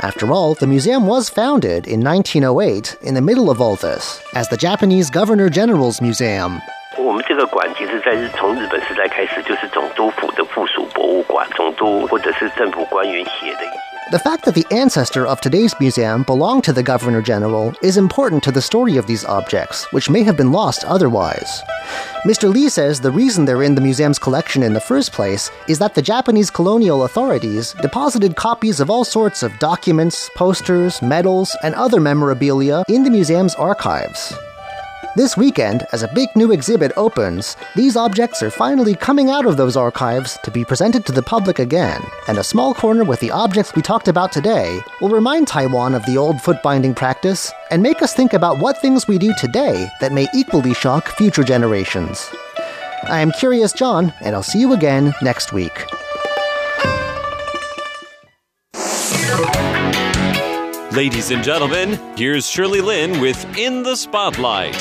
After all, the museum was founded in 1908 in the middle of all this as the Japanese Governor General's Museum. 我们这个馆其实在日从日本时代开始就是总督府的附属博物馆，总督或者是政府官员写的一些。 The fact that the ancestor of today's museum belonged to the Governor General is important to the story of these objects, which may have been lost otherwise. Mr. Lee says the reason they're in the museum's collection in the first place is that the Japanese colonial authorities deposited copies of all sorts of documents, posters, medals, and other memorabilia in the museum's archives. This weekend, as a big new exhibit opens, these objects are finally coming out of those archives to be presented to the public again, and a small corner with the objects we talked about today will remind Taiwan of the old foot binding practice and make us think about what things we do today that may equally shock future generations. I am Curious John, and I'll see you again next week. Ladies and gentlemen, here's Shirley Lin with In the Spotlight.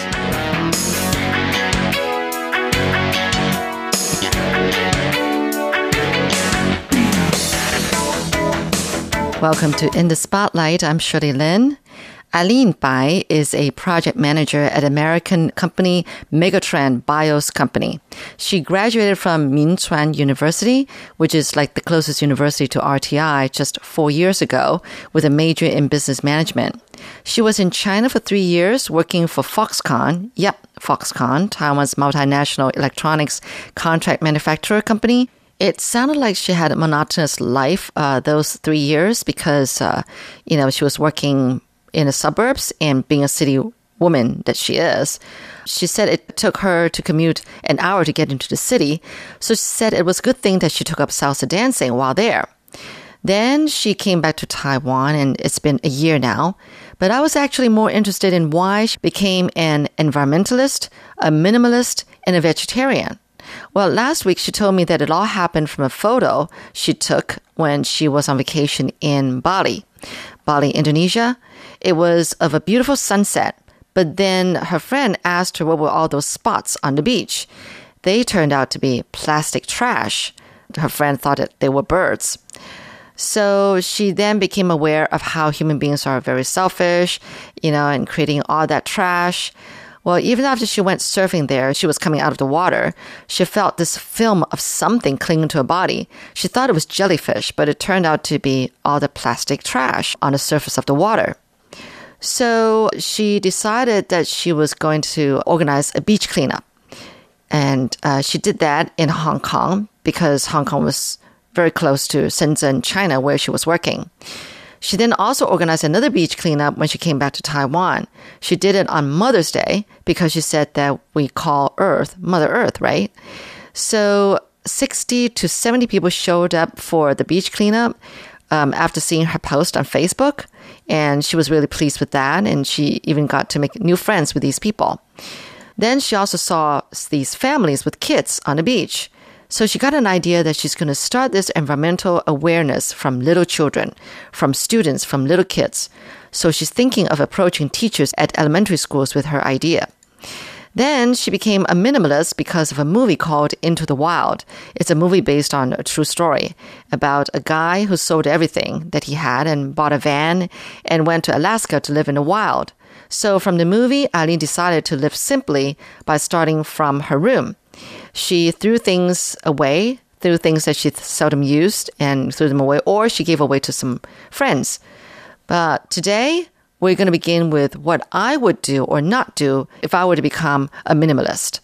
Welcome to In the Spotlight. I'm Shirley Lin. Aline Bai is a project manager at American company Megatrend Bios Company. She graduated from Ming Chuan University, which is like the closest university to RTI, just four years ago, with a major in business management. She was in China for three years, working for Foxconn. Yep, Foxconn, Taiwan's multinational electronics contract manufacturer company. It sounded like she had a monotonous life uh, those three years because, uh, you know, she was working in the suburbs and being a city woman that she is. She said it took her to commute an hour to get into the city. So she said it was a good thing that she took up salsa dancing while there. Then she came back to Taiwan and it's been a year now. But I was actually more interested in why she became an environmentalist, a minimalist, and a vegetarian. Well, last week she told me that it all happened from a photo she took when she was on vacation in Bali, Bali, Indonesia. It was of a beautiful sunset, but then her friend asked her what were all those spots on the beach. They turned out to be plastic trash. Her friend thought that they were birds. So she then became aware of how human beings are very selfish, you know, and creating all that trash. Well, even after she went surfing there, she was coming out of the water. She felt this film of something clinging to her body. She thought it was jellyfish, but it turned out to be all the plastic trash on the surface of the water. So she decided that she was going to organize a beach cleanup. And uh, she did that in Hong Kong because Hong Kong was very close to Shenzhen, China, where she was working. She then also organized another beach cleanup when she came back to Taiwan. She did it on Mother's Day because she said that we call Earth Mother Earth, right? So 60 to 70 people showed up for the beach cleanup um, after seeing her post on Facebook. And she was really pleased with that. And she even got to make new friends with these people. Then she also saw these families with kids on the beach. So she got an idea that she's going to start this environmental awareness from little children, from students, from little kids. So she's thinking of approaching teachers at elementary schools with her idea. Then she became a minimalist because of a movie called Into the Wild. It's a movie based on a true story about a guy who sold everything that he had and bought a van and went to Alaska to live in the wild. So from the movie, Aline decided to live simply by starting from her room. She threw things away, threw things that she seldom used and threw them away, or she gave away to some friends. But today, we're going to begin with what I would do or not do if I were to become a minimalist.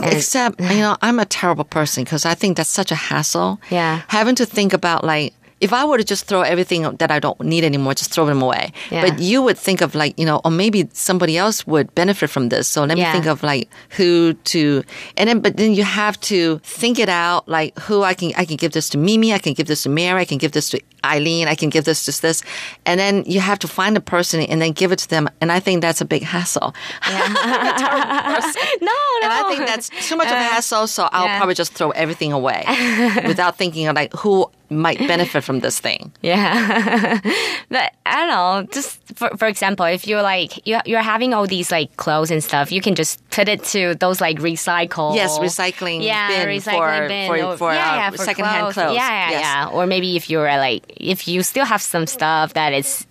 Except, you know, I'm a terrible person because I think that's such a hassle. Yeah. Having to think about like, if I were to just throw everything that I don't need anymore, just throw them away. Yeah. But you would think of like, you know, or maybe somebody else would benefit from this. So let me Yeah. think of like who to, and then, but then you have to think it out, like who I can, I can give this to Mimi, I can give this to Mary, I can give this to Eileen, I can give this to this. And then you have to find a person and then give it to them. And I think that's a big hassle. no, no, And I think that's too much of a hassle, so I'll yeah. probably just throw everything away without thinking of like who might benefit from this thing. Yeah. but I don't know, just for, for example, if you're like, you're, you're having all these like clothes and stuff, you can just put it to those like recycle. Yes, recycling yeah, bin recycling for- bin for- or- for, yeah, uh, yeah, for secondhand clothes. Yeah, yeah, Yes. yeah. Or maybe if you're uh, like, if you still have some stuff that is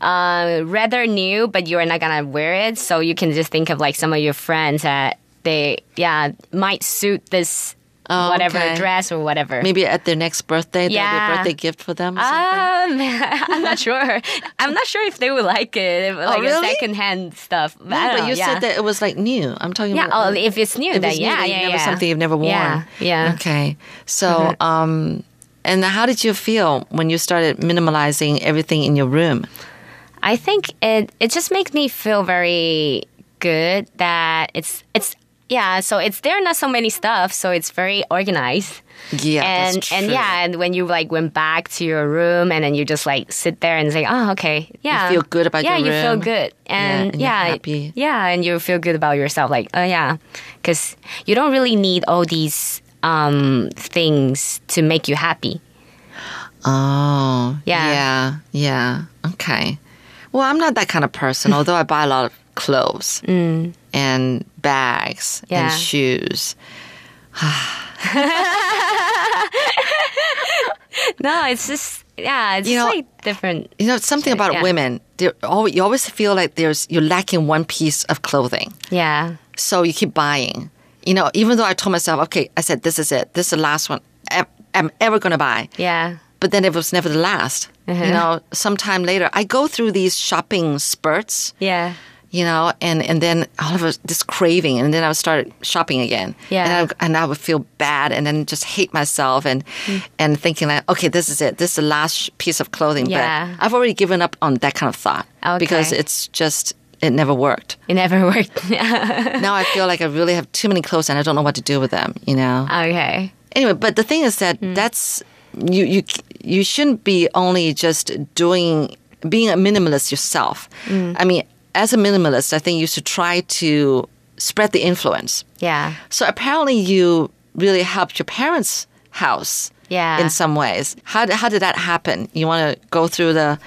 uh, rather new, but you're not gonna wear it, so you can just think of like some of your friends that they, yeah, might suit this Oh, whatever okay. dress or whatever. Maybe at their next birthday, there'll be Yeah. a birthday gift for them. Or something. Um, I'm not sure. I'm not sure if they would like it, like Oh, really? secondhand stuff. But, No, but you yeah. said that it was like new. I'm talking Yeah, about oh, if it's new, if then it's new, yeah, that yeah, yeah. something you've never worn. Yeah, yeah. Okay. So, um, and how did you feel when you started minimalizing everything in your room? I think it it just makes me feel very good that it's it's yeah. So it's there are not so many stuff, so it's very organized. Yeah, and and yeah, and when you like went back to your room and then you just like sit there and say, oh, okay, yeah, you feel good about yeah, your you feel good, and and you're yeah, happy. yeah, and you feel good about yourself, like, oh yeah, because you don't really need all these um things to make you happy. Oh, Yeah. yeah, yeah. Okay. Well, I'm not that kind of person. although I buy a lot of clothes and bags Mm. Yeah. and shoes. No, it's just yeah, it's You know- like different. You know, something about Yeah. women. always- You always feel like there's you're lacking one piece of clothing. Yeah, So you keep buying. You know, even though I told myself, okay, I said this is it. This is the last one I'm- ever going to buy. yeah, But then it was never the last. Uh-huh. You know, sometime later, I go through these shopping spurts. yeah, You know, and, and then all of a this craving, and then I would start shopping again. Yeah. and I, and I would feel bad, and then just hate myself, and Mm. and thinking like, okay, this is it. This is the last piece of clothing. Yeah. But I've already given up on that kind of thought Okay. because it's just it never worked. it never worked. now I feel like I really have too many clothes, and I don't know what to do with them. You know. okay, anyway, but the thing is that Hmm. that's you you you shouldn't be only just doing being a minimalist yourself. Hmm. I mean, as a minimalist, I think you should try to spread the influence. yeah, So apparently, you really helped your parents' house. Yeah. In some ways, how how did that happen? You want to go through the.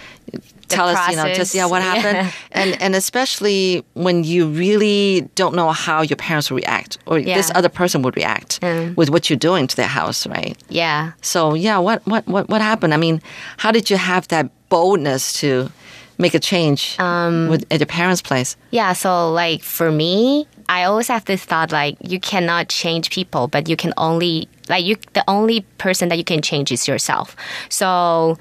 Tell us, you know, just yeah, what Yeah. happened, and and especially when you really don't know how your parents will react, or this other person would react Mm. with what you're doing to their house, right? yeah. So yeah, what what what what happened? I mean, how did you have that boldness to make a change Um, with, at your parents' place? Yeah, so like for me, I always have this thought like you cannot change people, but you can only like you the only person that you can change is yourself. So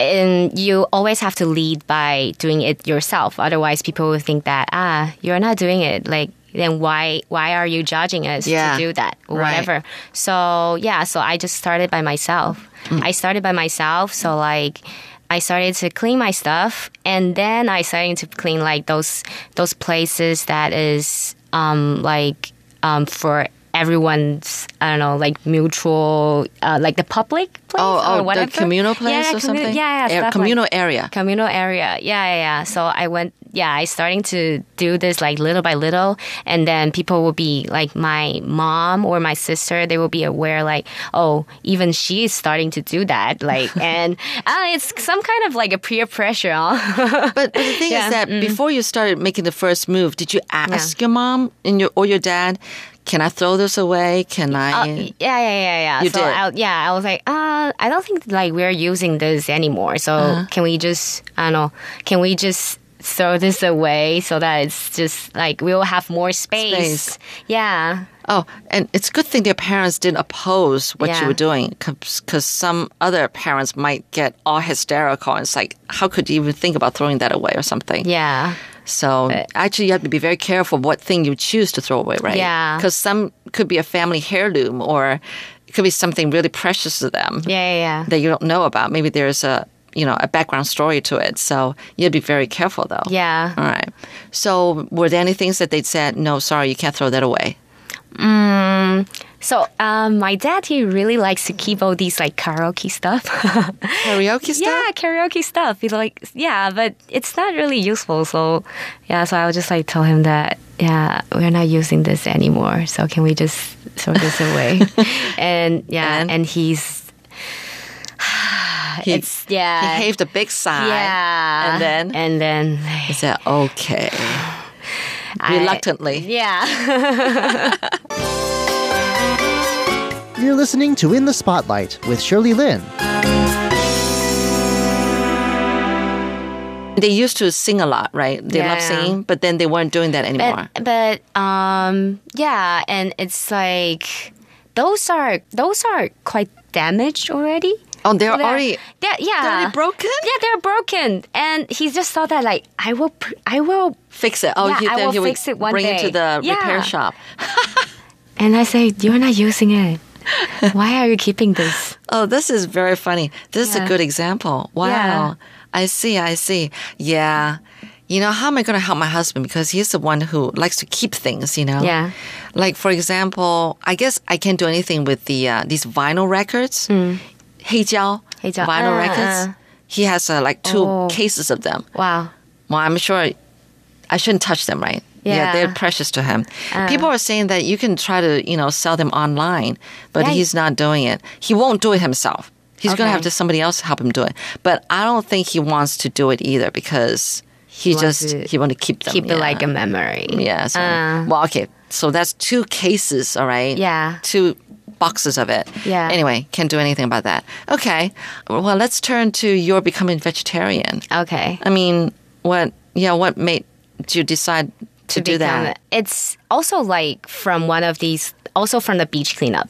and you always have to lead by doing it yourself. Otherwise people will think that ah, you're not doing it. Like then why why are you judging us Yeah, to do that or right. whatever? So yeah, so I just started by myself. I started by myself, so like I started to clean my stuff, and then I started to clean like those those places that is um, like um, for everyone's I don't know like mutual uh, like the public place Oh, or oh, the communal place yeah, or something? Yeah, yeah, Air- communal like, area. communal area. Yeah, yeah, yeah. So I went. Yeah, I starting to do this like little by little, and then people will be like my mom or my sister. They will be aware like, oh, even she is starting to do that. Like, and uh, it's some kind of like a peer pressure. Huh? But, but the thing Yeah, is that before you started making the first move, did you ask your mom and your or your dad, "Can I throw this away? Can I?" Uh, yeah, yeah, yeah, yeah. You so did? I, yeah, I was like, uh, I don't think like we're using this anymore. So Uh-huh. can we just, I don't know, can we just throw this away so that it's just like we'll have more space? Space. Yeah, Oh, and it's a good thing their parents didn't oppose what you were doing because some other parents might get all hysterical. And it's like, how could you even think about throwing that away or something? yeah, So actually, you have to be very careful what thing you choose to throw away, right? Yeah. Because some could be a family heirloom or it could be something really precious to them yeah, yeah. yeah. that you don't know about. Maybe there's a you know a background story to it. So you have to be very careful, though. Yeah. All right. So were there any things that they said, no, sorry, you can't throw that away? Mm, So um, my dad he really likes to keep all these like karaoke stuff. Karaoke stuff? yeah, karaoke stuff. He like yeah, but it's not really useful. So yeah, so I would just like tell him that yeah, we're not using this anymore. So can we just throw this away? and yeah, And? and, he's He- it's yeah. He gave a big sigh. yeah. And then and then he said, okay. I- Reluctantly. yeah. You're listening to In the Spotlight with Shirley Lin. They used to sing a lot, right? They love singing, but then they weren't doing that anymore. But, but um yeah, and it's like those are those are quite damaged already. oh, they're They're- already they're, yeah. they're already broken? Yeah, they're broken. And he just thought that like I will pr- I will fix it. Oh, Yeah, he, I will he would fix it one bring it to day. the repair shop. and I say, You're not using it. Why are you keeping this? Oh, this is very funny. This is a good example. Wow. Yeah. I see, I see. Yeah. You know, how am I going to help my husband? Because he's the one who likes to keep things, you know? Yeah. Like, for example, I guess I can't do anything with the uh, these vinyl records. Heijiao, 黑胶. vinyl Uh, records. uh. He has uh, like two Oh. cases of them. Wow. Well, I'm sure I shouldn't touch them, right? Yeah. they're precious to him. People are saying that you can try to, you know, sell them online, but Yeah. he's not doing it. He won't do it himself. He's going to have to somebody else help him do it. But I don't think he wants to do it either because he, wants just he want to keep them. Keep yeah. it like a memory. yeah. So, Uh, well, okay. So that's two cases, all right? Yeah. Two boxes of it. Yeah. Anyway, can't do anything about that. Okay. Well, let's turn to your becoming vegetarian. okay. I mean, what? Yeah, what made you decide to, do become that? It's also like from one of these, also from the beach cleanup.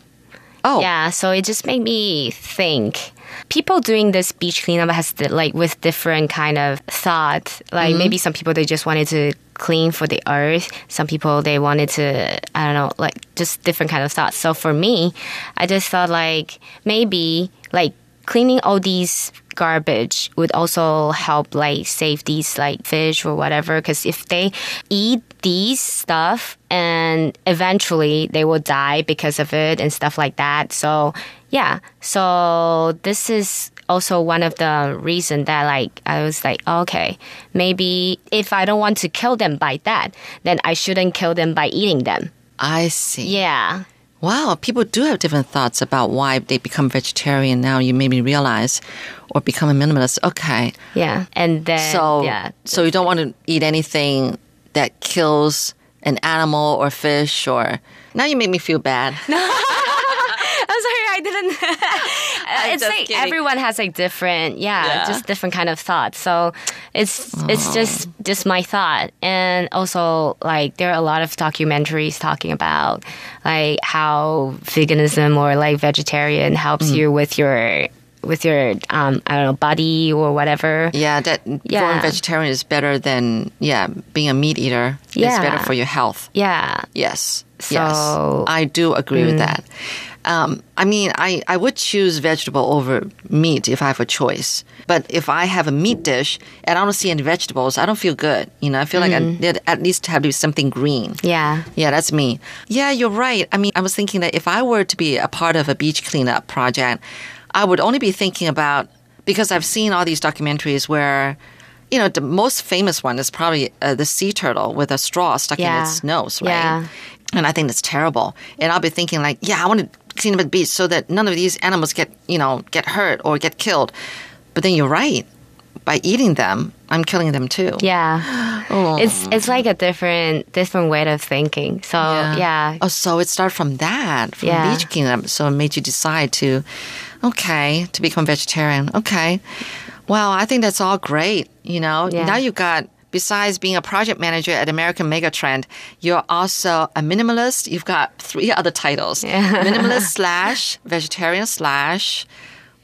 Oh, Yeah, so it just made me think. People doing this beach cleanup has the, like with different kind of thought. Like mm-hmm. maybe some people they just wanted to clean for the earth. Some people they wanted to I don't know like just different kind of thoughts. So for me, I just thought like maybe like cleaning all these garbage would also help like save these like fish or whatever because if they eat these stuff and eventually they will die because of it and stuff like that. So yeah. So this is also one of the reason that like i was like okay maybe if i don't want to kill them by that then i shouldn't kill them by eating them. I see. yeah Wow, people do have different thoughts about why they become vegetarian now. You made me realize, or become a minimalist. Okay, yeah and then so yeah so you don't want to eat anything that kills an animal or fish or. Now you make me feel bad. I'm sorry, I didn't. it's like kidding. everyone has like different, yeah, Yeah. just different kind of thoughts. So it's it's just just my thought, and also like there are a lot of documentaries talking about like how veganism or like vegetarian helps Mm. you with your with your um I don't know body or whatever. Yeah, that going Yeah. vegetarian is better than yeah being a meat eater. It's Yeah. better for your health. Yeah, Yes. So- yes. I do agree with that. Um, I mean, I, I would choose vegetable over meat if I have a choice. But if I have a meat dish and I don't see any vegetables, I don't feel good. You know, I feel like I, there at least have to be something green. yeah, Yeah, that's me. Yeah, you're right. I mean, I was thinking that if I were to be a part of a beach cleanup project, I would only be thinking about because I've seen all these documentaries where, you know, the most famous one is probably uh, the sea turtle with a straw stuck in its nose, right? Yeah. And I think that's terrible. And I'll be thinking like, yeah, I want to clean up the beach so that none of these animals get, you know, get hurt or get killed. But then you're right. By eating them, I'm killing them too. yeah. It's oh. it's like a different different way of thinking. So yeah, Oh, so it started from that, from Yeah. beach cleanup. So it made you decide to, okay, to become vegetarian. Okay. Well, I think that's all great. You know, Yeah. now you've got, besides being a project manager at American Megatrend, you're also a minimalist. You've got three other titles minimalist slash vegetarian slash,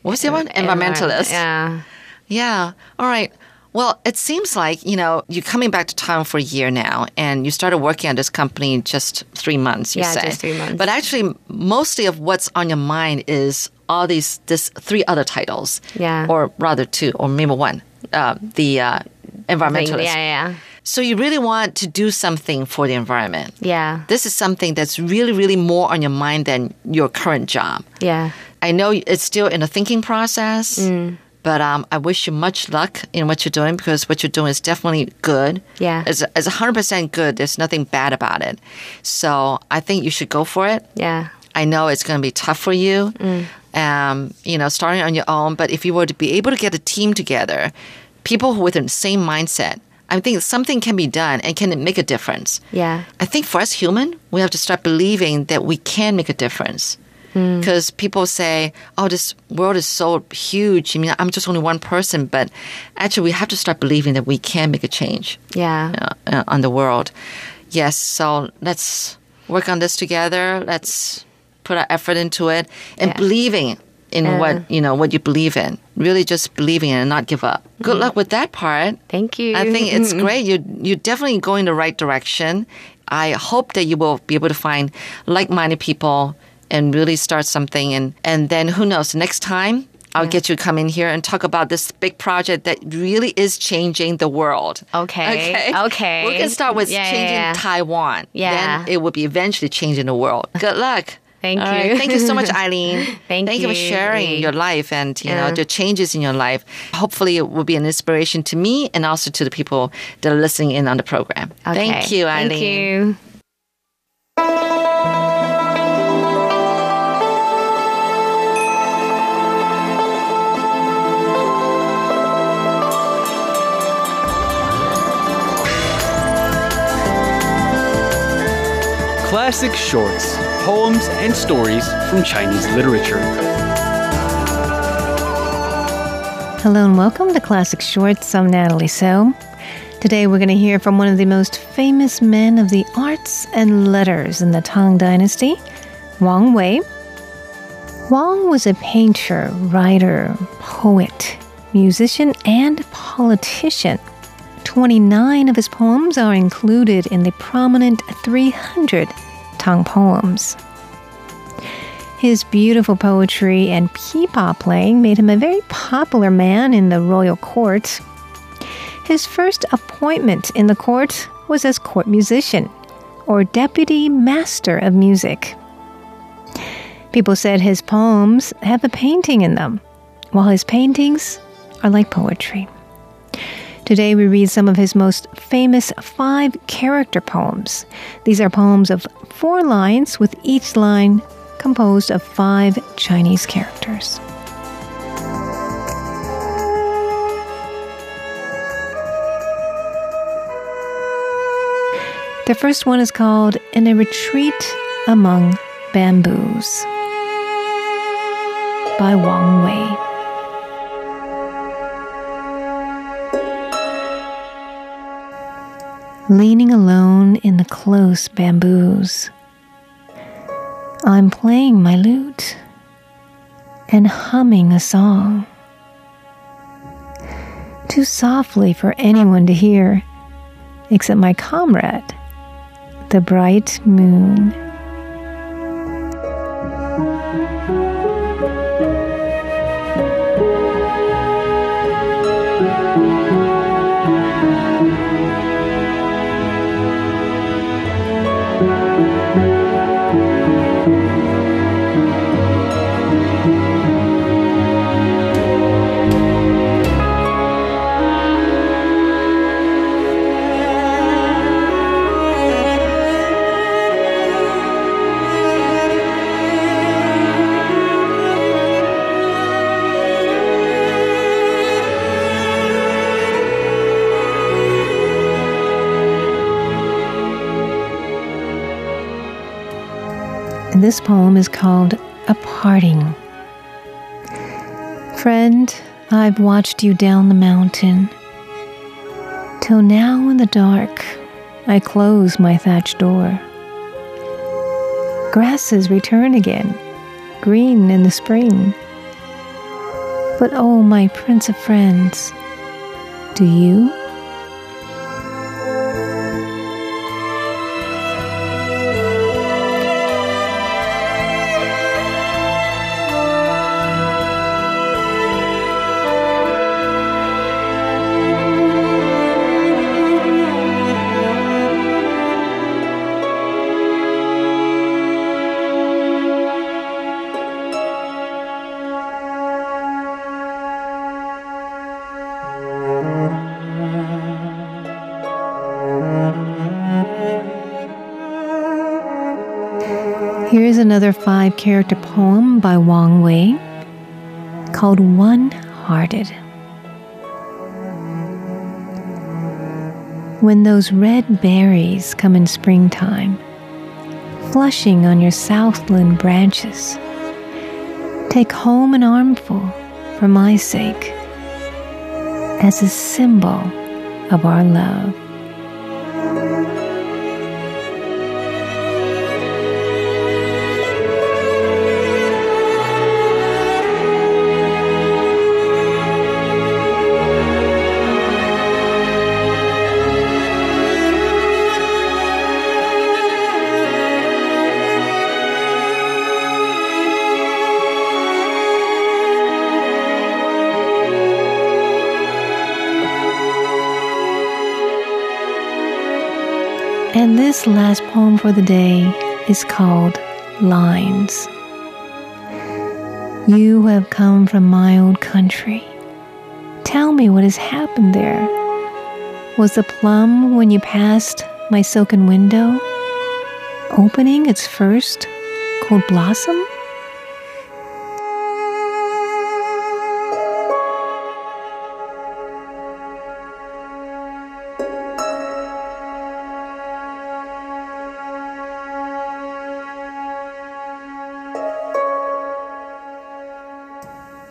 what's the one? Environmentalist. Yeah. Yeah. All right. Well, it seems like, you know, you're coming back to town for a year now and you started working at this company in just three months, you Yeah, say. just three months. But actually, mostly of what's on your mind is all these, this three other titles. Yeah. Or rather two, or maybe one. Uh, the uh, environmentalist. Yeah, yeah. So you really want to do something for the environment. Yeah. This is something that's really, really more on your mind than your current job. Yeah. I know it's still in a thinking process, but um, I wish you much luck in what you're doing because what you're doing is definitely good. Yeah. It's, it's 100% good. There's nothing bad about it. So I think you should go for it. Yeah. I know it's going to be tough for you, Mm. um, you know, starting on your own. But if you were to be able to get a team together, people with the same mindset, I think something can be done and can make a difference. Yeah. I think for us human, we have to start believing that we can make a difference. Mm. Because people say, "Oh, this world is so huge." I mean, I'm just only one person, but actually, we have to start believing that we can make a change Yeah. uh, uh, on the world. Yes, so let's work on this together. Let's put our effort into it and Yeah. believing in Yeah. what you know what you believe in. Really, just believing in and not give up. Good mm-hmm. luck with that part. Thank you. I think it's great. You you're definitely going the right direction. I hope that you will be able to find like-minded people and really start something. And and then who knows? Next time. I'll get you to come in here and talk about this big project that really is changing the world. Okay. Okay. Okay. We can start with yeah, changing yeah. Taiwan. Yeah. Then it will be eventually changing the world. Good luck. Thank All right. you. Thank you so much, Eileen. Thank Thank you for sharing your life and you know the changes in your life. Hopefully, it will be an inspiration to me and also to the people that are listening in on the program. Okay. Thank you, Eileen. Thank you. Classic shorts, poems, and stories from Chinese literature. Hello and welcome to Classic Shorts. I'm Natalie So. Today we're going to hear from one of the most famous men of the arts and letters in the Tang Dynasty, Wang Wei. Wang was a painter, writer, poet, musician, and politician. 29 of his poems are included in the prominent 300 Poems. His beautiful poetry and pipa playing made him a very popular man in the royal court. His first appointment in the court was as court musician, or deputy master of music. People said his poems have a painting in them, while his paintings are like poetry. Today we read some of his most famous five character poems. These are poems of four lines, with each line composed of five Chinese characters. The first one is called In a Retreat Among Bamboos by Wang Wei. Leaning alone in the close bamboos, I'm playing my lute and humming a song. Too softly for anyone to hear, except my comrade, the bright moon. And this poem is called A Parting. Friend, I've watched you down the mountain. Till now in the dark, I close my thatched door. Grasses return again, green in the spring. But oh, my prince of friends, do you? Five character poem by Wang Wei called One Hearted. When those red berries come in springtime, flushing on your southland branches, take home an armful for my sake as a symbol of our love. Last poem for the day is called Lines. You who have come from my old country, tell me what has happened there. Was the plum when you passed my silken window opening its first cold blossom?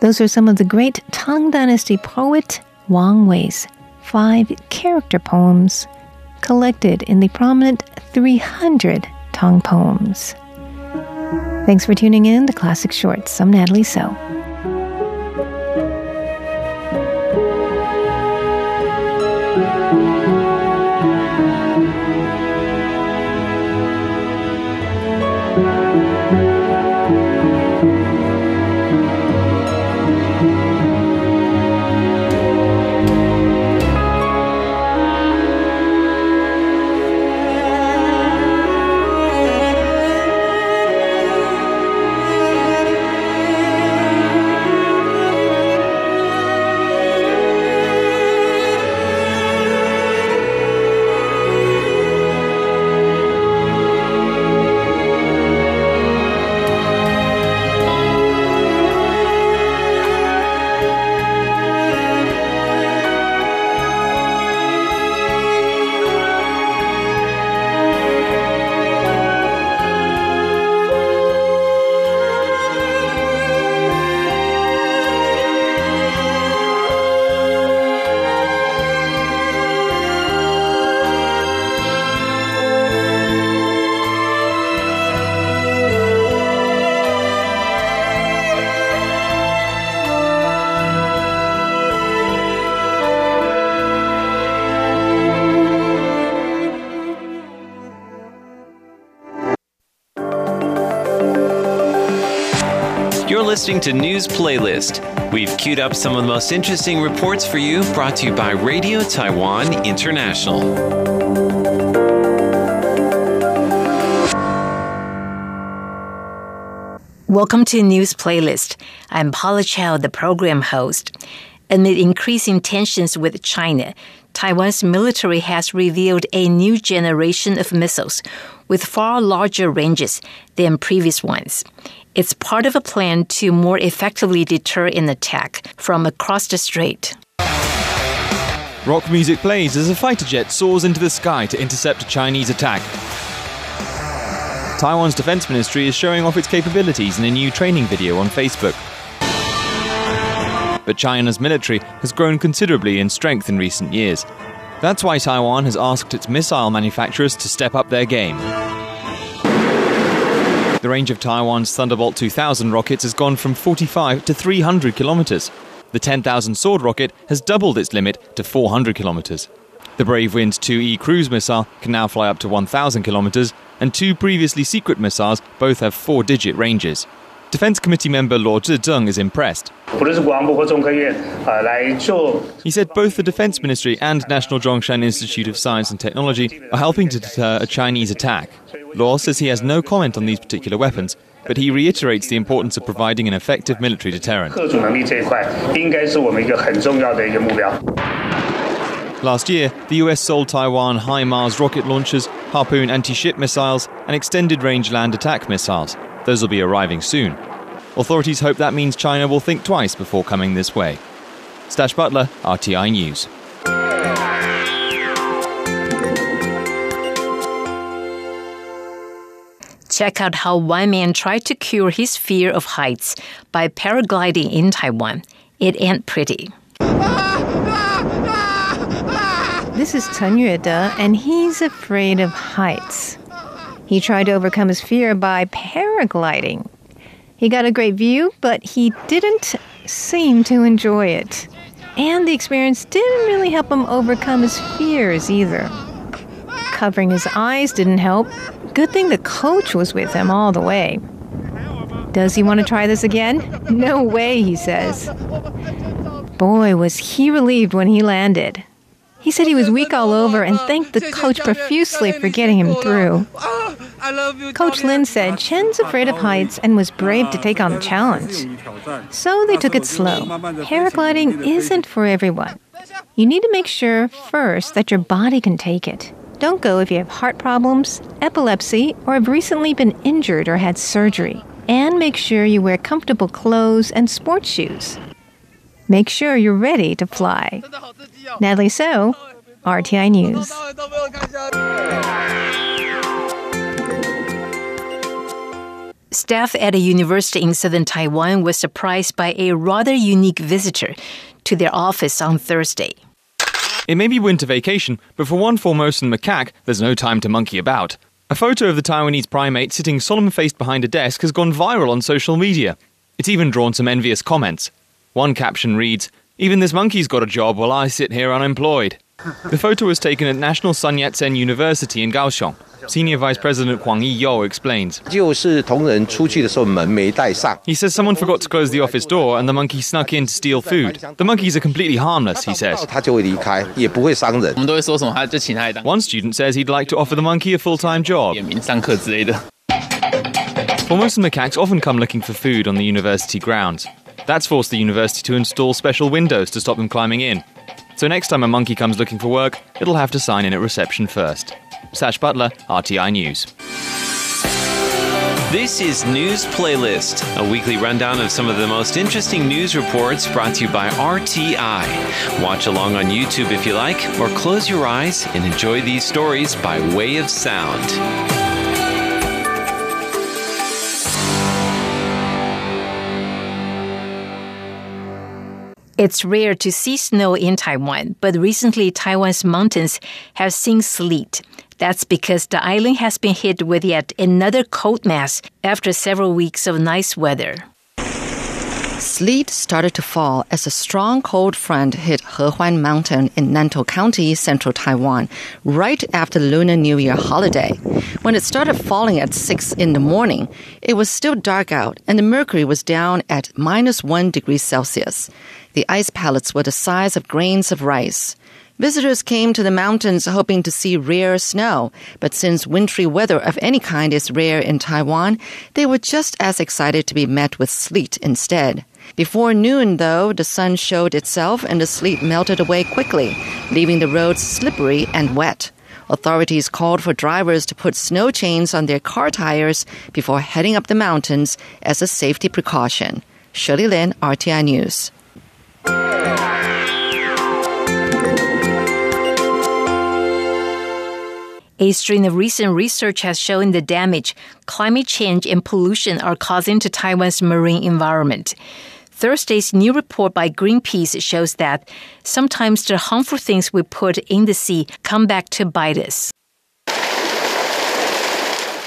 Those are some of the great Tang Dynasty poet Wang Wei's five character poems collected in the prominent 300 Tang poems. Thanks for tuning in to Classic Shorts. I'm Natalie So. Listening to News Playlist. We've queued up some of the most interesting reports for you, brought to you by Radio Taiwan International. Welcome to News Playlist. I'm Paula Chow, the program host. Amid increasing tensions with China, Taiwan's military has revealed a new generation of missiles with far larger ranges than previous ones. It's part of a plan to more effectively deter an attack from across the strait. Rock music plays as a fighter jet soars into the sky to intercept a Chinese attack. Taiwan's defense ministry is showing off its capabilities in a new training video on Facebook. But China's military has grown considerably in strength in recent years. That's why Taiwan has asked its missile manufacturers to step up their game. The range of Taiwan's Thunderbolt 2000 rockets has gone from 45 to 300 kilometers. The 10,000 Sword rocket has doubled its limit to 400 kilometers. The Brave Wind 2E cruise missile can now fly up to 1,000 kilometers, and two previously secret missiles both have four digit ranges. Defense Committee member Luo Zhizheng is impressed. He said both the Defense Ministry and National Zhongshan Institute of Science and Technology are helping to deter a Chinese attack. Luo says he has no comment on these particular weapons, but he reiterates the importance of providing an effective military deterrent. Last year, the US sold Taiwan HIMARS rocket launchers Harpoon anti ship missiles, and extended range land attack missiles. Those will be arriving soon. Authorities hope that means China will think twice before coming this way. Stash Butler, RTI News. Check out how one man tried to cure his fear of heights by paragliding in Taiwan. It ain't pretty. This is Chen Yuede, and he's afraid of heights. He tried to overcome his fear by paragliding. He got a great view, but he didn't seem to enjoy it. And the experience didn't really help him overcome his fears either. Covering his eyes didn't help. Good thing the coach was with him all the way. Does he want to try this again? No way, he says. Boy, was he relieved when he landed. He said he was weak all over and thanked the coach profusely for getting him through. Coach Lin said Chen's afraid of heights and was brave to take on the challenge. So they took it slow. Paragliding isn't for everyone. You need to make sure first that your body can take it. Don't go if you have heart problems, epilepsy, or have recently been injured or had surgery. And make sure you wear comfortable clothes and sports shoes. Make sure you're ready to fly. Natalie So, RTI News. Staff at a university in southern Taiwan was surprised by a rather unique visitor to their office on Thursday. It may be winter vacation, but for one Formosan macaque, there's no time to monkey about. A photo of the Taiwanese primate sitting solemn faced behind a desk has gone viral on social media. It's even drawn some envious comments. One caption reads, Even this monkey's got a job while I sit here unemployed. The photo was taken at National Sun Yat sen University in Kaohsiung. Senior Vice President Huang Yi-yo explains. He says someone forgot to close the office door and the monkey snuck in to steal food. The monkeys are completely harmless, he says. One student says he'd like to offer the monkey a full-time job. Formosan macaques often come looking for food on the university grounds. That's forced the university to install special windows to stop them climbing in. So next time a monkey comes looking for work, it'll have to sign in at reception first. Sash Butler, RTI News. This is News Playlist, a weekly rundown of some of the most interesting news reports brought to you by RTI. Watch along on YouTube if you like, or close your eyes and enjoy these stories by way of sound. It's rare to see snow in Taiwan, but recently Taiwan's mountains have seen sleet. That's because the island has been hit with yet another cold mass after several weeks of nice weather. Sleet started to fall as a strong cold front hit Hehuan Mountain in Nantou County, central Taiwan, right after the Lunar New Year holiday. When it started falling at 6 in the morning, it was still dark out and the mercury was down at minus 1 degree Celsius. The ice pellets were the size of grains of rice. Visitors came to the mountains hoping to see rare snow, but since wintry weather of any kind is rare in Taiwan, they were just as excited to be met with sleet instead. Before noon, though, the sun showed itself and the sleet melted away quickly, leaving the roads slippery and wet. Authorities called for drivers to put snow chains on their car tires before heading up the mountains as a safety precaution. Shirley Lin, RTI News. A string of recent research has shown the damage climate change and pollution are causing to Taiwan's marine environment. Thursday's new report by Greenpeace shows that sometimes the harmful things we put in the sea come back to bite us.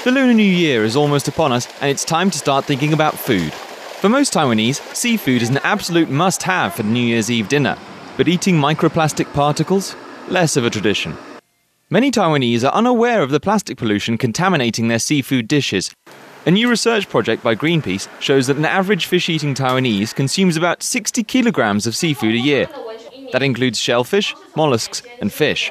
The Lunar New Year is almost upon us, and it's time to start thinking about food. For most Taiwanese, seafood is an absolute must have for the New Year's Eve dinner, but eating microplastic particles? Less of a tradition. Many Taiwanese are unaware of the plastic pollution contaminating their seafood dishes. A new research project by Greenpeace shows that an average fish eating Taiwanese consumes about 60 kilograms of seafood a year. That includes shellfish, mollusks, and fish.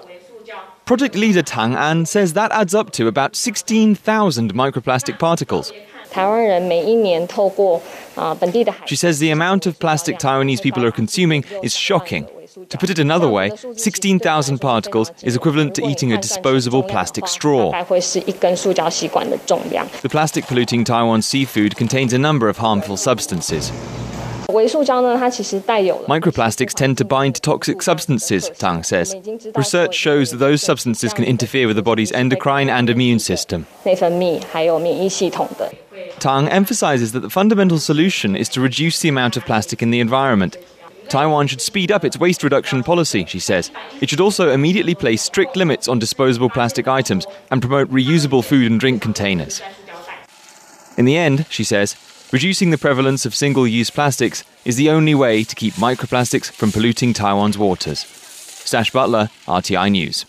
Project leader Tang An says that adds up to about 16,000 microplastic particles. She says the amount of plastic Taiwanese people are consuming is shocking. To put it another way, 16,000 particles is equivalent to eating a disposable plastic straw. The plastic polluting Taiwan seafood contains a number of harmful substances. Microplastics tend to bind to toxic substances, Tang says. Research shows that those substances can interfere with the body's endocrine and immune system. Tang emphasizes that the fundamental solution is to reduce the amount of plastic in the environment. Taiwan should speed up its waste reduction policy, she says. It should also immediately place strict limits on disposable plastic items and promote reusable food and drink containers. In the end, she says, reducing the prevalence of single use plastics is the only way to keep microplastics from polluting Taiwan's waters. Stash Butler, RTI News.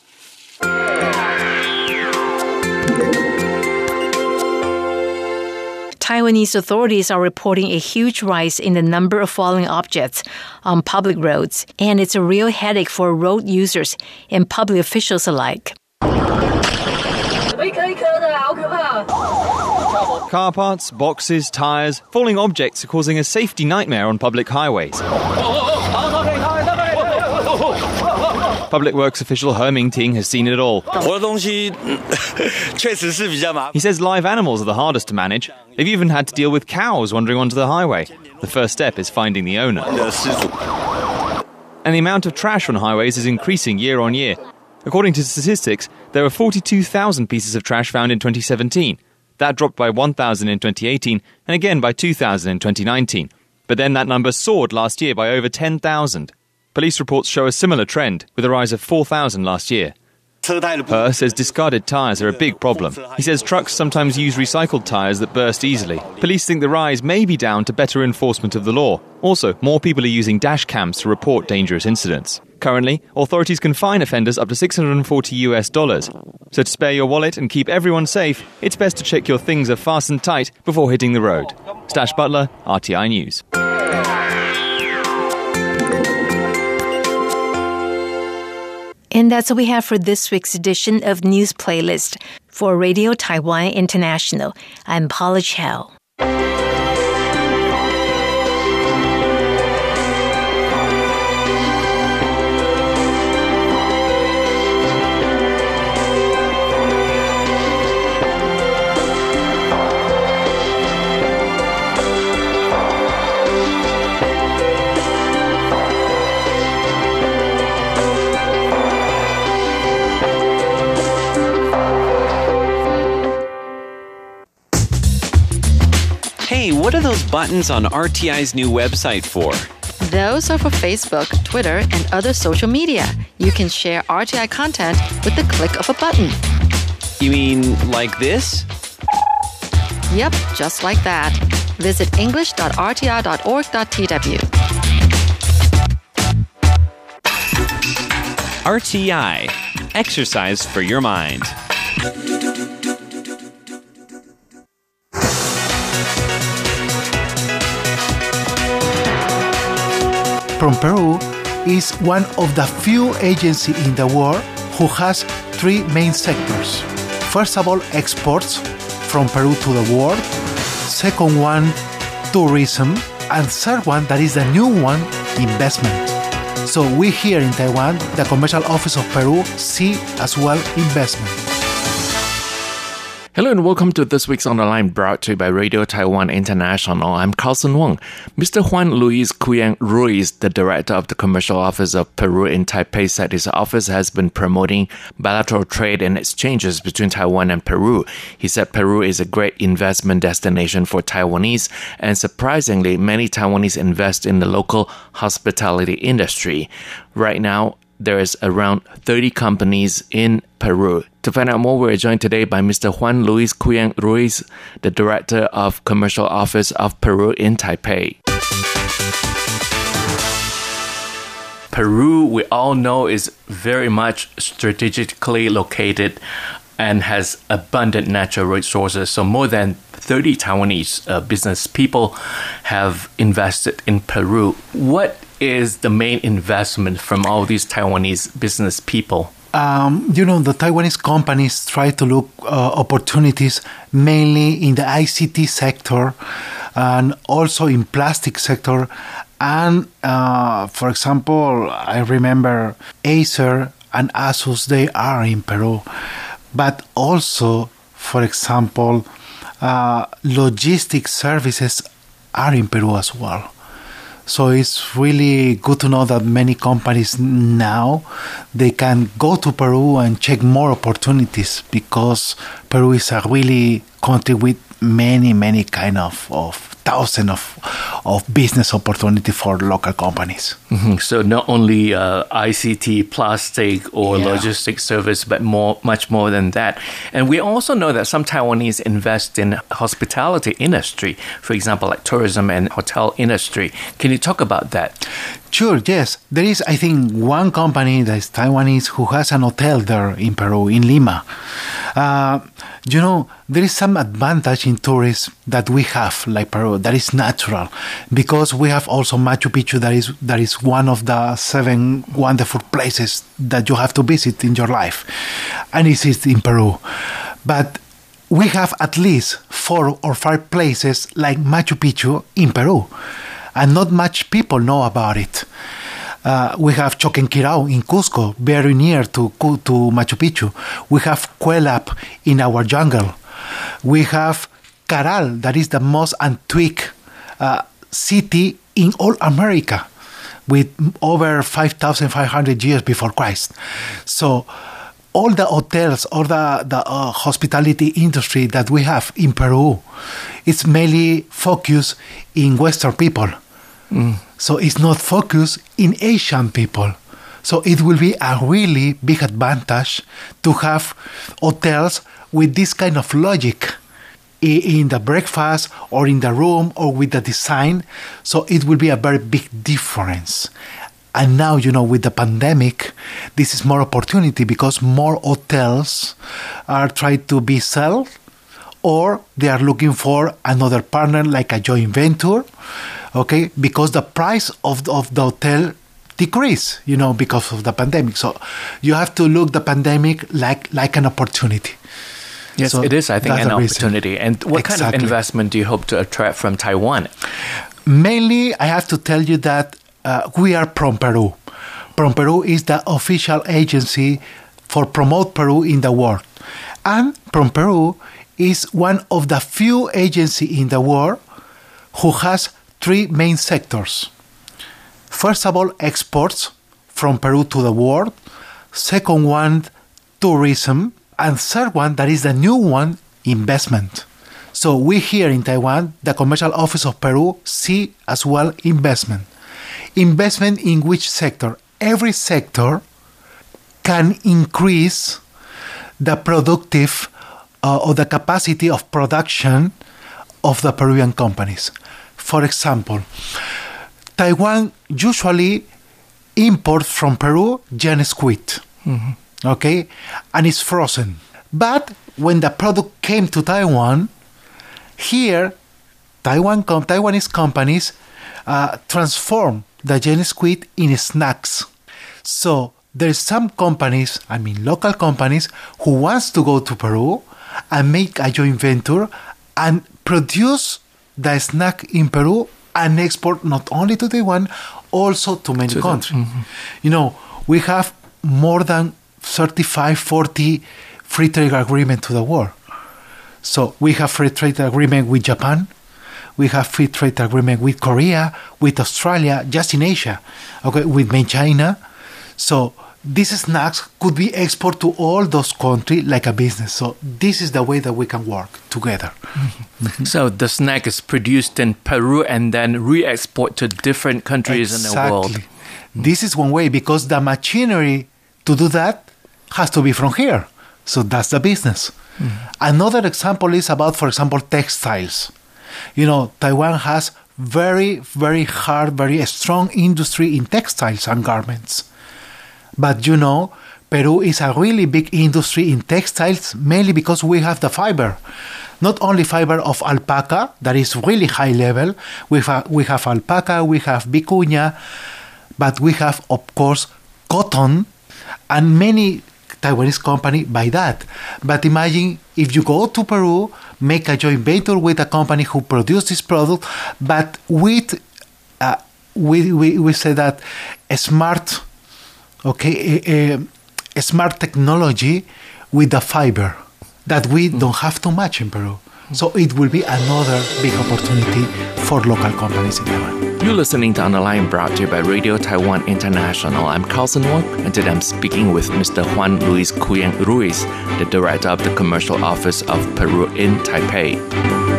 Taiwanese authorities are reporting a huge rise in the number of falling objects on public roads, and it's a real headache for road users and public officials alike. Car parts, boxes, tyres, falling objects are causing a safety nightmare on public highways. Public Works official He Mingting has seen it all. he says live animals are the hardest to manage. They've even had to deal with cows wandering onto the highway. The first step is finding the owner. And the amount of trash on highways is increasing year on year. According to statistics, there were 42,000 pieces of trash found in 2017. That dropped by 1,000 in 2018 and again by 2,000 in 2019. But then that number soared last year by over 10,000. Police reports show a similar trend, with a rise of 4,000 last year. He says discarded tyres are a big problem. He says trucks sometimes use recycled tyres that burst easily. Police think the rise may be down to better enforcement of the law. Also, more people are using dash cams to report dangerous incidents. Currently, authorities can fine offenders up to 640 US dollars. So to spare your wallet and keep everyone safe, it's best to check your things are fastened tight before hitting the road. Stash Butler, RTI News. And that's what we have for this week's edition of News Playlist. For Radio Taiwan International, I'm Paula Chow. What are those buttons on RTI's new website for? Those are for Facebook, Twitter, and other social media. You can share RTI content with the click of a button. You mean like this? Yep, just like that. Visit english.rti.org.tw. RTI Exercise for Your Mind. From Peru is one of the few agencies in the world who has three main sectors. First of all, exports from Peru to the world. Second one, tourism. And third one, that is the new one, investment. So we here in Taiwan, the Commercial Office of Peru, see as well investment. Hello and welcome to this week's On the Line brought to you by Radio Taiwan International. I'm Carlson Wong. Mr. Juan Luis Cuyang Ruiz, the director of the Commercial Office of Peru in Taipei, said his office has been promoting bilateral trade and exchanges between Taiwan and Peru. He said Peru is a great investment destination for Taiwanese, and surprisingly, many Taiwanese invest in the local hospitality industry. Right now, there is around 30 companies in Peru. To find out more, we're joined today by Mr. Juan Luis Cuyang Ruiz, the Director of Commercial Office of Peru in Taipei. Peru, we all know, is very much strategically located and has abundant natural resources. So, more than 30 Taiwanese uh, business people have invested in Peru. What is the main investment from all these Taiwanese business people? Um, you know, the Taiwanese companies try to look uh, opportunities mainly in the ICT sector and also in plastic sector And uh, for example, I remember Acer and Asus, they are in Peru. But also, for example, uh, logistics services are in Peru as well. So it's really good to know that many companies now they can go to Peru and check more opportunities because Peru is a really country with many many kind of, of thousand of of business opportunity for local companies. Mm-hmm. So not only uh, ICT, plastic, or yeah. logistics service, but more, much more than that. And we also know that some Taiwanese invest in hospitality industry, for example, like tourism and hotel industry. Can you talk about that? Sure, yes. There is, I think, one company that is Taiwanese who has an hotel there in Peru, in Lima. Uh, you know, there is some advantage in tourism that we have, like Peru, that is natural, because we have also Machu Picchu, that is that is one of the seven wonderful places that you have to visit in your life, and it is in Peru. But we have at least four or five places like Machu Picchu in Peru and not much people know about it. Uh, we have Choquequirao in Cusco, very near to, to Machu Picchu. We have Kuelap in our jungle. We have Caral, that is the most antique uh, city in all America, with over 5,500 years before Christ. So, all the hotels or the, the uh, hospitality industry that we have in Peru, it's mainly focused in Western people. Mm. So it's not focused in Asian people. So it will be a really big advantage to have hotels with this kind of logic in the breakfast or in the room or with the design. So it will be a very big difference. And now, you know, with the pandemic, this is more opportunity because more hotels are trying to be sold or they are looking for another partner like a joint venture okay because the price of the, of the hotel decrease you know because of the pandemic so you have to look the pandemic like like an opportunity Yes, so it is, I think, an opportunity. And what exactly. kind of investment do you hope to attract from Taiwan? Mainly, I have to tell you that uh, we are from Peru. PromPerú is the official agency for promote Peru in the world. And PromPerú is one of the few agencies in the world who has three main sectors. First of all, exports from Peru to the world. Second one, tourism. And third one, that is the new one, investment. So we here in Taiwan, the Commercial Office of Peru, see as well investment. Investment in which sector? Every sector can increase the productive uh, or the capacity of production of the Peruvian companies. For example, Taiwan usually imports from Peru Gen squid, mm-hmm. okay, and it's frozen. But when the product came to Taiwan, here Taiwan com- Taiwanese companies uh, transform the Gen squid in snacks. So there's some companies, I mean local companies, who wants to go to Peru and make a joint venture and produce the snack in Peru and export not only to Taiwan, also to many to countries. Mm-hmm. You know, we have more than 35, 40 free trade agreement to the world. So we have free trade agreement with Japan, we have free trade agreement with Korea, with Australia, just in Asia, okay, with main China. So these snacks could be exported to all those countries like a business. So this is the way that we can work together. Mm-hmm. So the snack is produced in Peru and then re-export to different countries exactly. in the world. This is one way because the machinery to do that has to be from here. So that's the business. Mm-hmm. Another example is about, for example, textiles. You know, Taiwan has very, very hard, very strong industry in textiles and garments. But you know, Peru is a really big industry in textiles, mainly because we have the fiber. Not only fiber of alpaca, that is really high level, we, ha- we have alpaca, we have vicuña, but we have, of course, cotton, and many Taiwanese company buy that. But imagine if you go to Peru, make a joint venture with a company who produces this product, but with uh, we, we, we say that a smart, okay, a, a- a smart technology with the fiber that we mm. don't have too much in Peru. So it will be another big opportunity for local companies in Taiwan. You're listening to On the Line brought to you by Radio Taiwan International. I'm Carlson Wong, and today I'm speaking with Mr. Juan Luis Cuyang Ruiz, the director of the Commercial Office of Peru in Taipei.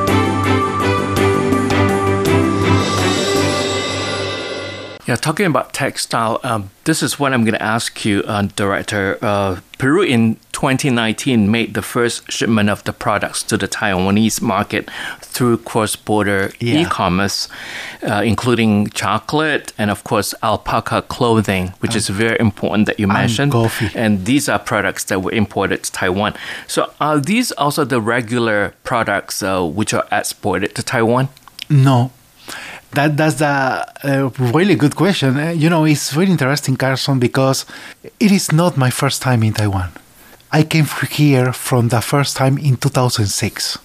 Yeah, talking about textile, um, this is what I'm going to ask you, uh, Director. Uh, Peru in 2019 made the first shipment of the products to the Taiwanese market through cross border Yeah. e commerce, uh, including chocolate and, of course, alpaca clothing, which is very important that you mentioned. And these are products that were imported to Taiwan. So, are these also the regular products uh, which are exported to Taiwan? No. That that's a uh, really good question. Uh, you know, it's very interesting, Carson, because it is not my first time in Taiwan. I came here from the first time in 2006,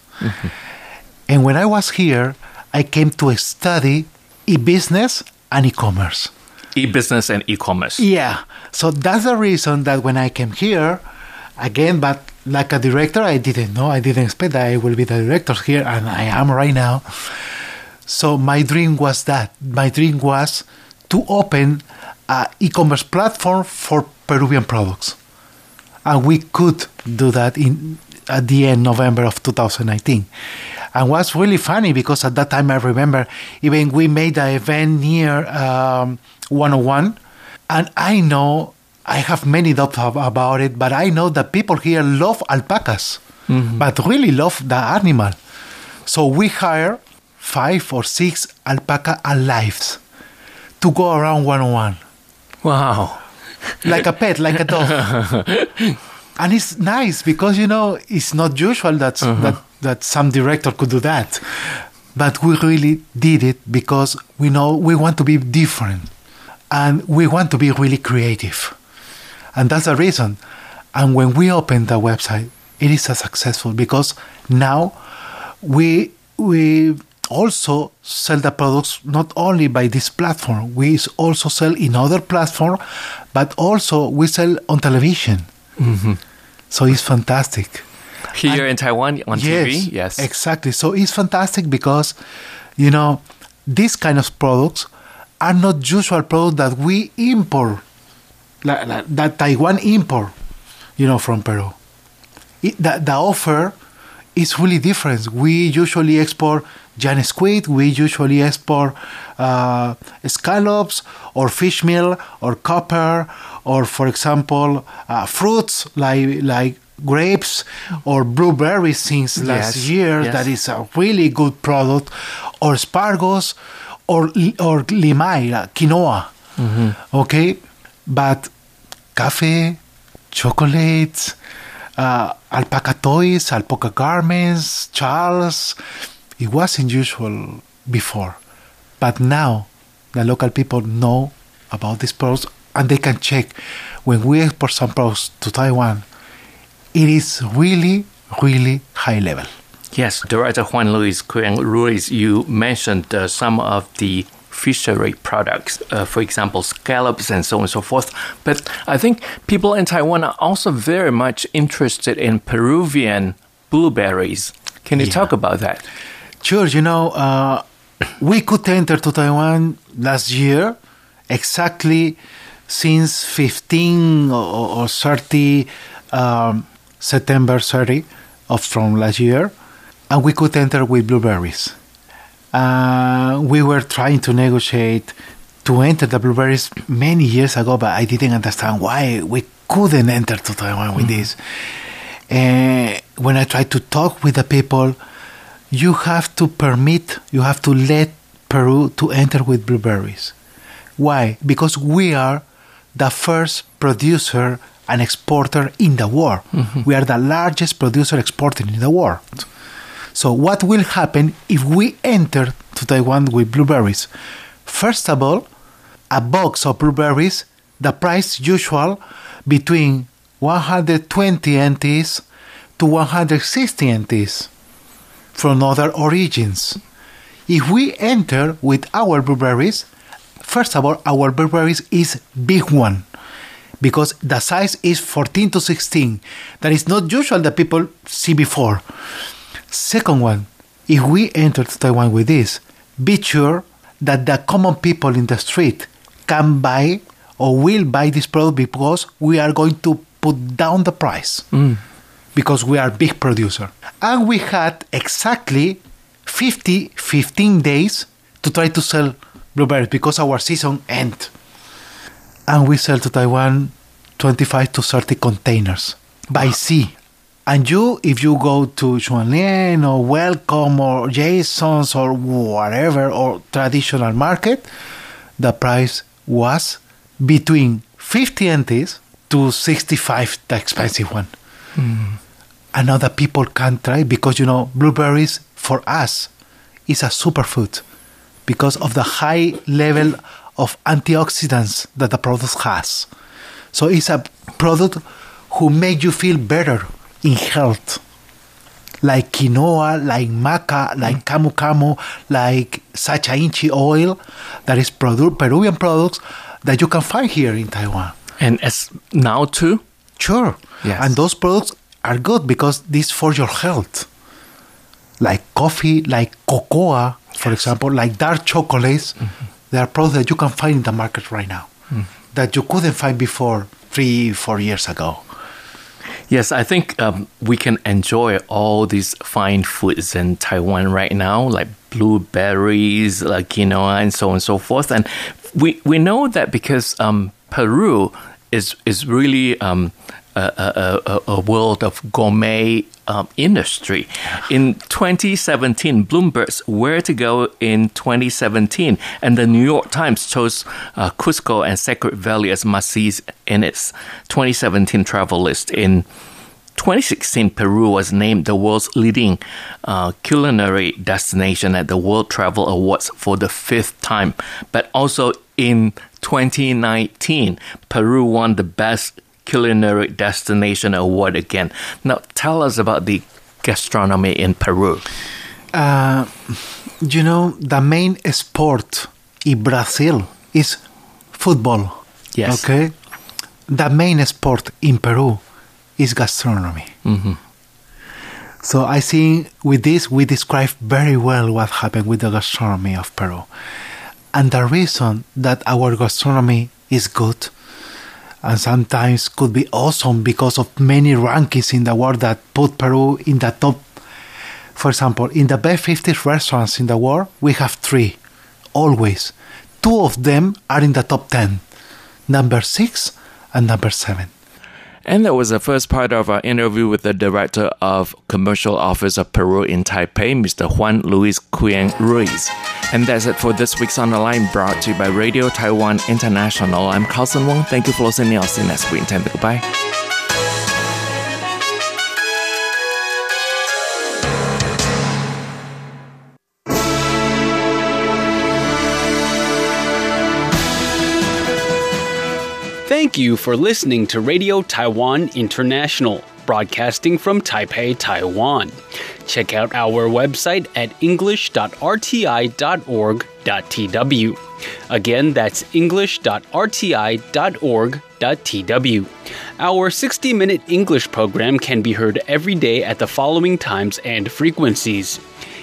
and when I was here, I came to study e-business and e-commerce. E business and e commerce. Yeah. So that's the reason that when I came here, again, but like a director, I didn't know. I didn't expect that I will be the director here, and I am right now. So my dream was that. My dream was to open an e-commerce platform for Peruvian products, and we could do that in at the end November of 2019. And was really funny because at that time I remember even we made an event near um, 101, and I know I have many doubts about it, but I know that people here love alpacas, but really love the animal. So we hire five or six alpaca alives to go around 101 Wow. like a pet, like a dog. and it's nice because you know it's not usual that uh-huh. that that some director could do that, but we really did it because we know we want to be different, and we want to be really creative, and that's the reason. And when we opened the website, it is a successful because now we we also sell the products not only by this platform we also sell in other platform but also we sell on television mm-hmm. so it's fantastic Here in Taiwan on TV? Yes. exactly so it's fantastic because you know these kind of products are not usual products that we import that taiwan import you know from peru it, the, the offer is really different. We usually export giant squid, we usually export uh, scallops or fish meal or copper or, for example, uh, fruits like like grapes or blueberries since last Yes, year. yes. That is a really good product, or spargos or or limay, like quinoa. Okay, but cafe, chocolates, uh, alpaca toys, alpaca garments, Charles. It wasn't usual before, but now the local people know about these products and they can check when we export some products to Taiwan. It is really, really high level. Yes, Director Juan Luis Cuyang Ruiz, you mentioned uh, some of the fishery products, uh, for example, scallops and so on and so forth. But I think people in Taiwan are also very much interested in Peruvian blueberries. Can you Yeah. talk about that? Sure, you know, uh, we could enter to Taiwan last year, exactly since 15 or, or 30 um, September 30 of from last year, and we could enter with blueberries. Uh, we were trying to negotiate to enter the blueberries many years ago, but I didn't understand why we couldn't enter to Taiwan with mm-hmm. this. And when I tried to talk with the people, you have to permit, you have to let Peru to enter with blueberries. Why? Because we are the first producer and exporter in the world. Mm-hmm. We are the largest producer exporter in the world. So what will happen if we enter to Taiwan with blueberries? First of all, a box of blueberries, the price usual between 120 NTs to 160 NTs from other origins. If we enter with our blueberries, first of all, our blueberries is big one because the size is 14 to 16. That is not usual that people see before. Second one, if we enter Taiwan with this, be sure that the common people in the street can buy or will buy this product because we are going to put down the price mm. because we are big producer. And we had exactly 50, 15 days to try to sell blueberries because our season end. And we sell to Taiwan 25 to 30 containers by sea. And you, if you go to Quanlian or Wellcome or Jason's or whatever or traditional market, the price was between 50 NTs to 65, the expensive one. Hmm. And other people can try because you know blueberries for us is a superfood because of the high level of antioxidants that the product has. So it's a product who make you feel better in health. Like quinoa, like maca, like mm. camu camu, like sacha inchi oil, that is produ- Peruvian products that you can find here in Taiwan. And as now too? Sure. Yes. And those products are good because this for your health. Like coffee, like cocoa, for example, like dark chocolates. Mm-hmm. They are products that you can find in the market right now mm-hmm. that you couldn't find before three, four years ago. Yes, I think um, we can enjoy all these fine foods in Taiwan right now, like blueberries, like quinoa, and so on and so forth. And we we know that because um, Peru is is really um, a, a, a, world of gourmet um, industry. In 2017, Bloomberg's Where to Go in 2017, and the New York Times chose uh, Cusco and Sacred Valley as must-sees in its 2017 travel list. In 2016, Peru was named the world's leading uh, culinary destination at the World Travel Awards for the fifth time. But also in 2019, Peru won the Best Culinary Destination Award again. Now, tell us about the gastronomy in Peru. Uh, you know, the main sport in Brazil is football. Yes. Okay? The main sport in Peru is gastronomy. Mhm. So I think with this we describe very well what happened with the gastronomy of Peru. And the reason that our gastronomy is good and sometimes could be awesome because of many rankings in the world that put Peru in the top. For example, in the best 50 restaurants in the world, we have three, always. Two of them are in the top 10, number six and number seven. And that was the first part of our interview with the director of Commercial Office of Peru in Taipei, Mr. Juan Luis Cuen Ruiz. And that's it for this week's On the Line, brought to you by Radio Taiwan International. I'm Carlson Wong. Thank you for listening. I'll see you next week. And goodbye. Thank you for listening to Radio Taiwan International, broadcasting from Taipei, Taiwan. Check out our website at english.rti.org.tw. Again, that's english.rti.org.tw. Our 60 minute English program can be heard every day at the following times and frequencies.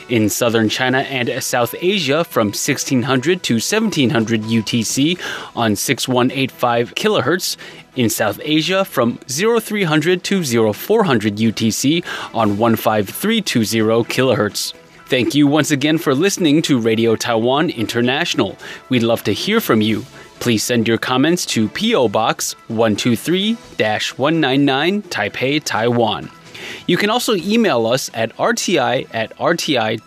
In southern China and South Asia from 1600 to 1700 UTC on 6185 kHz. In South Asia from 0300 to 0400 UTC on 15320 kHz. Thank you once again for listening to Radio Taiwan International. We'd love to hear from you. Please send your comments to P.O. Box 123 199 Taipei, Taiwan. You can also email us at rti at rti.org.tw.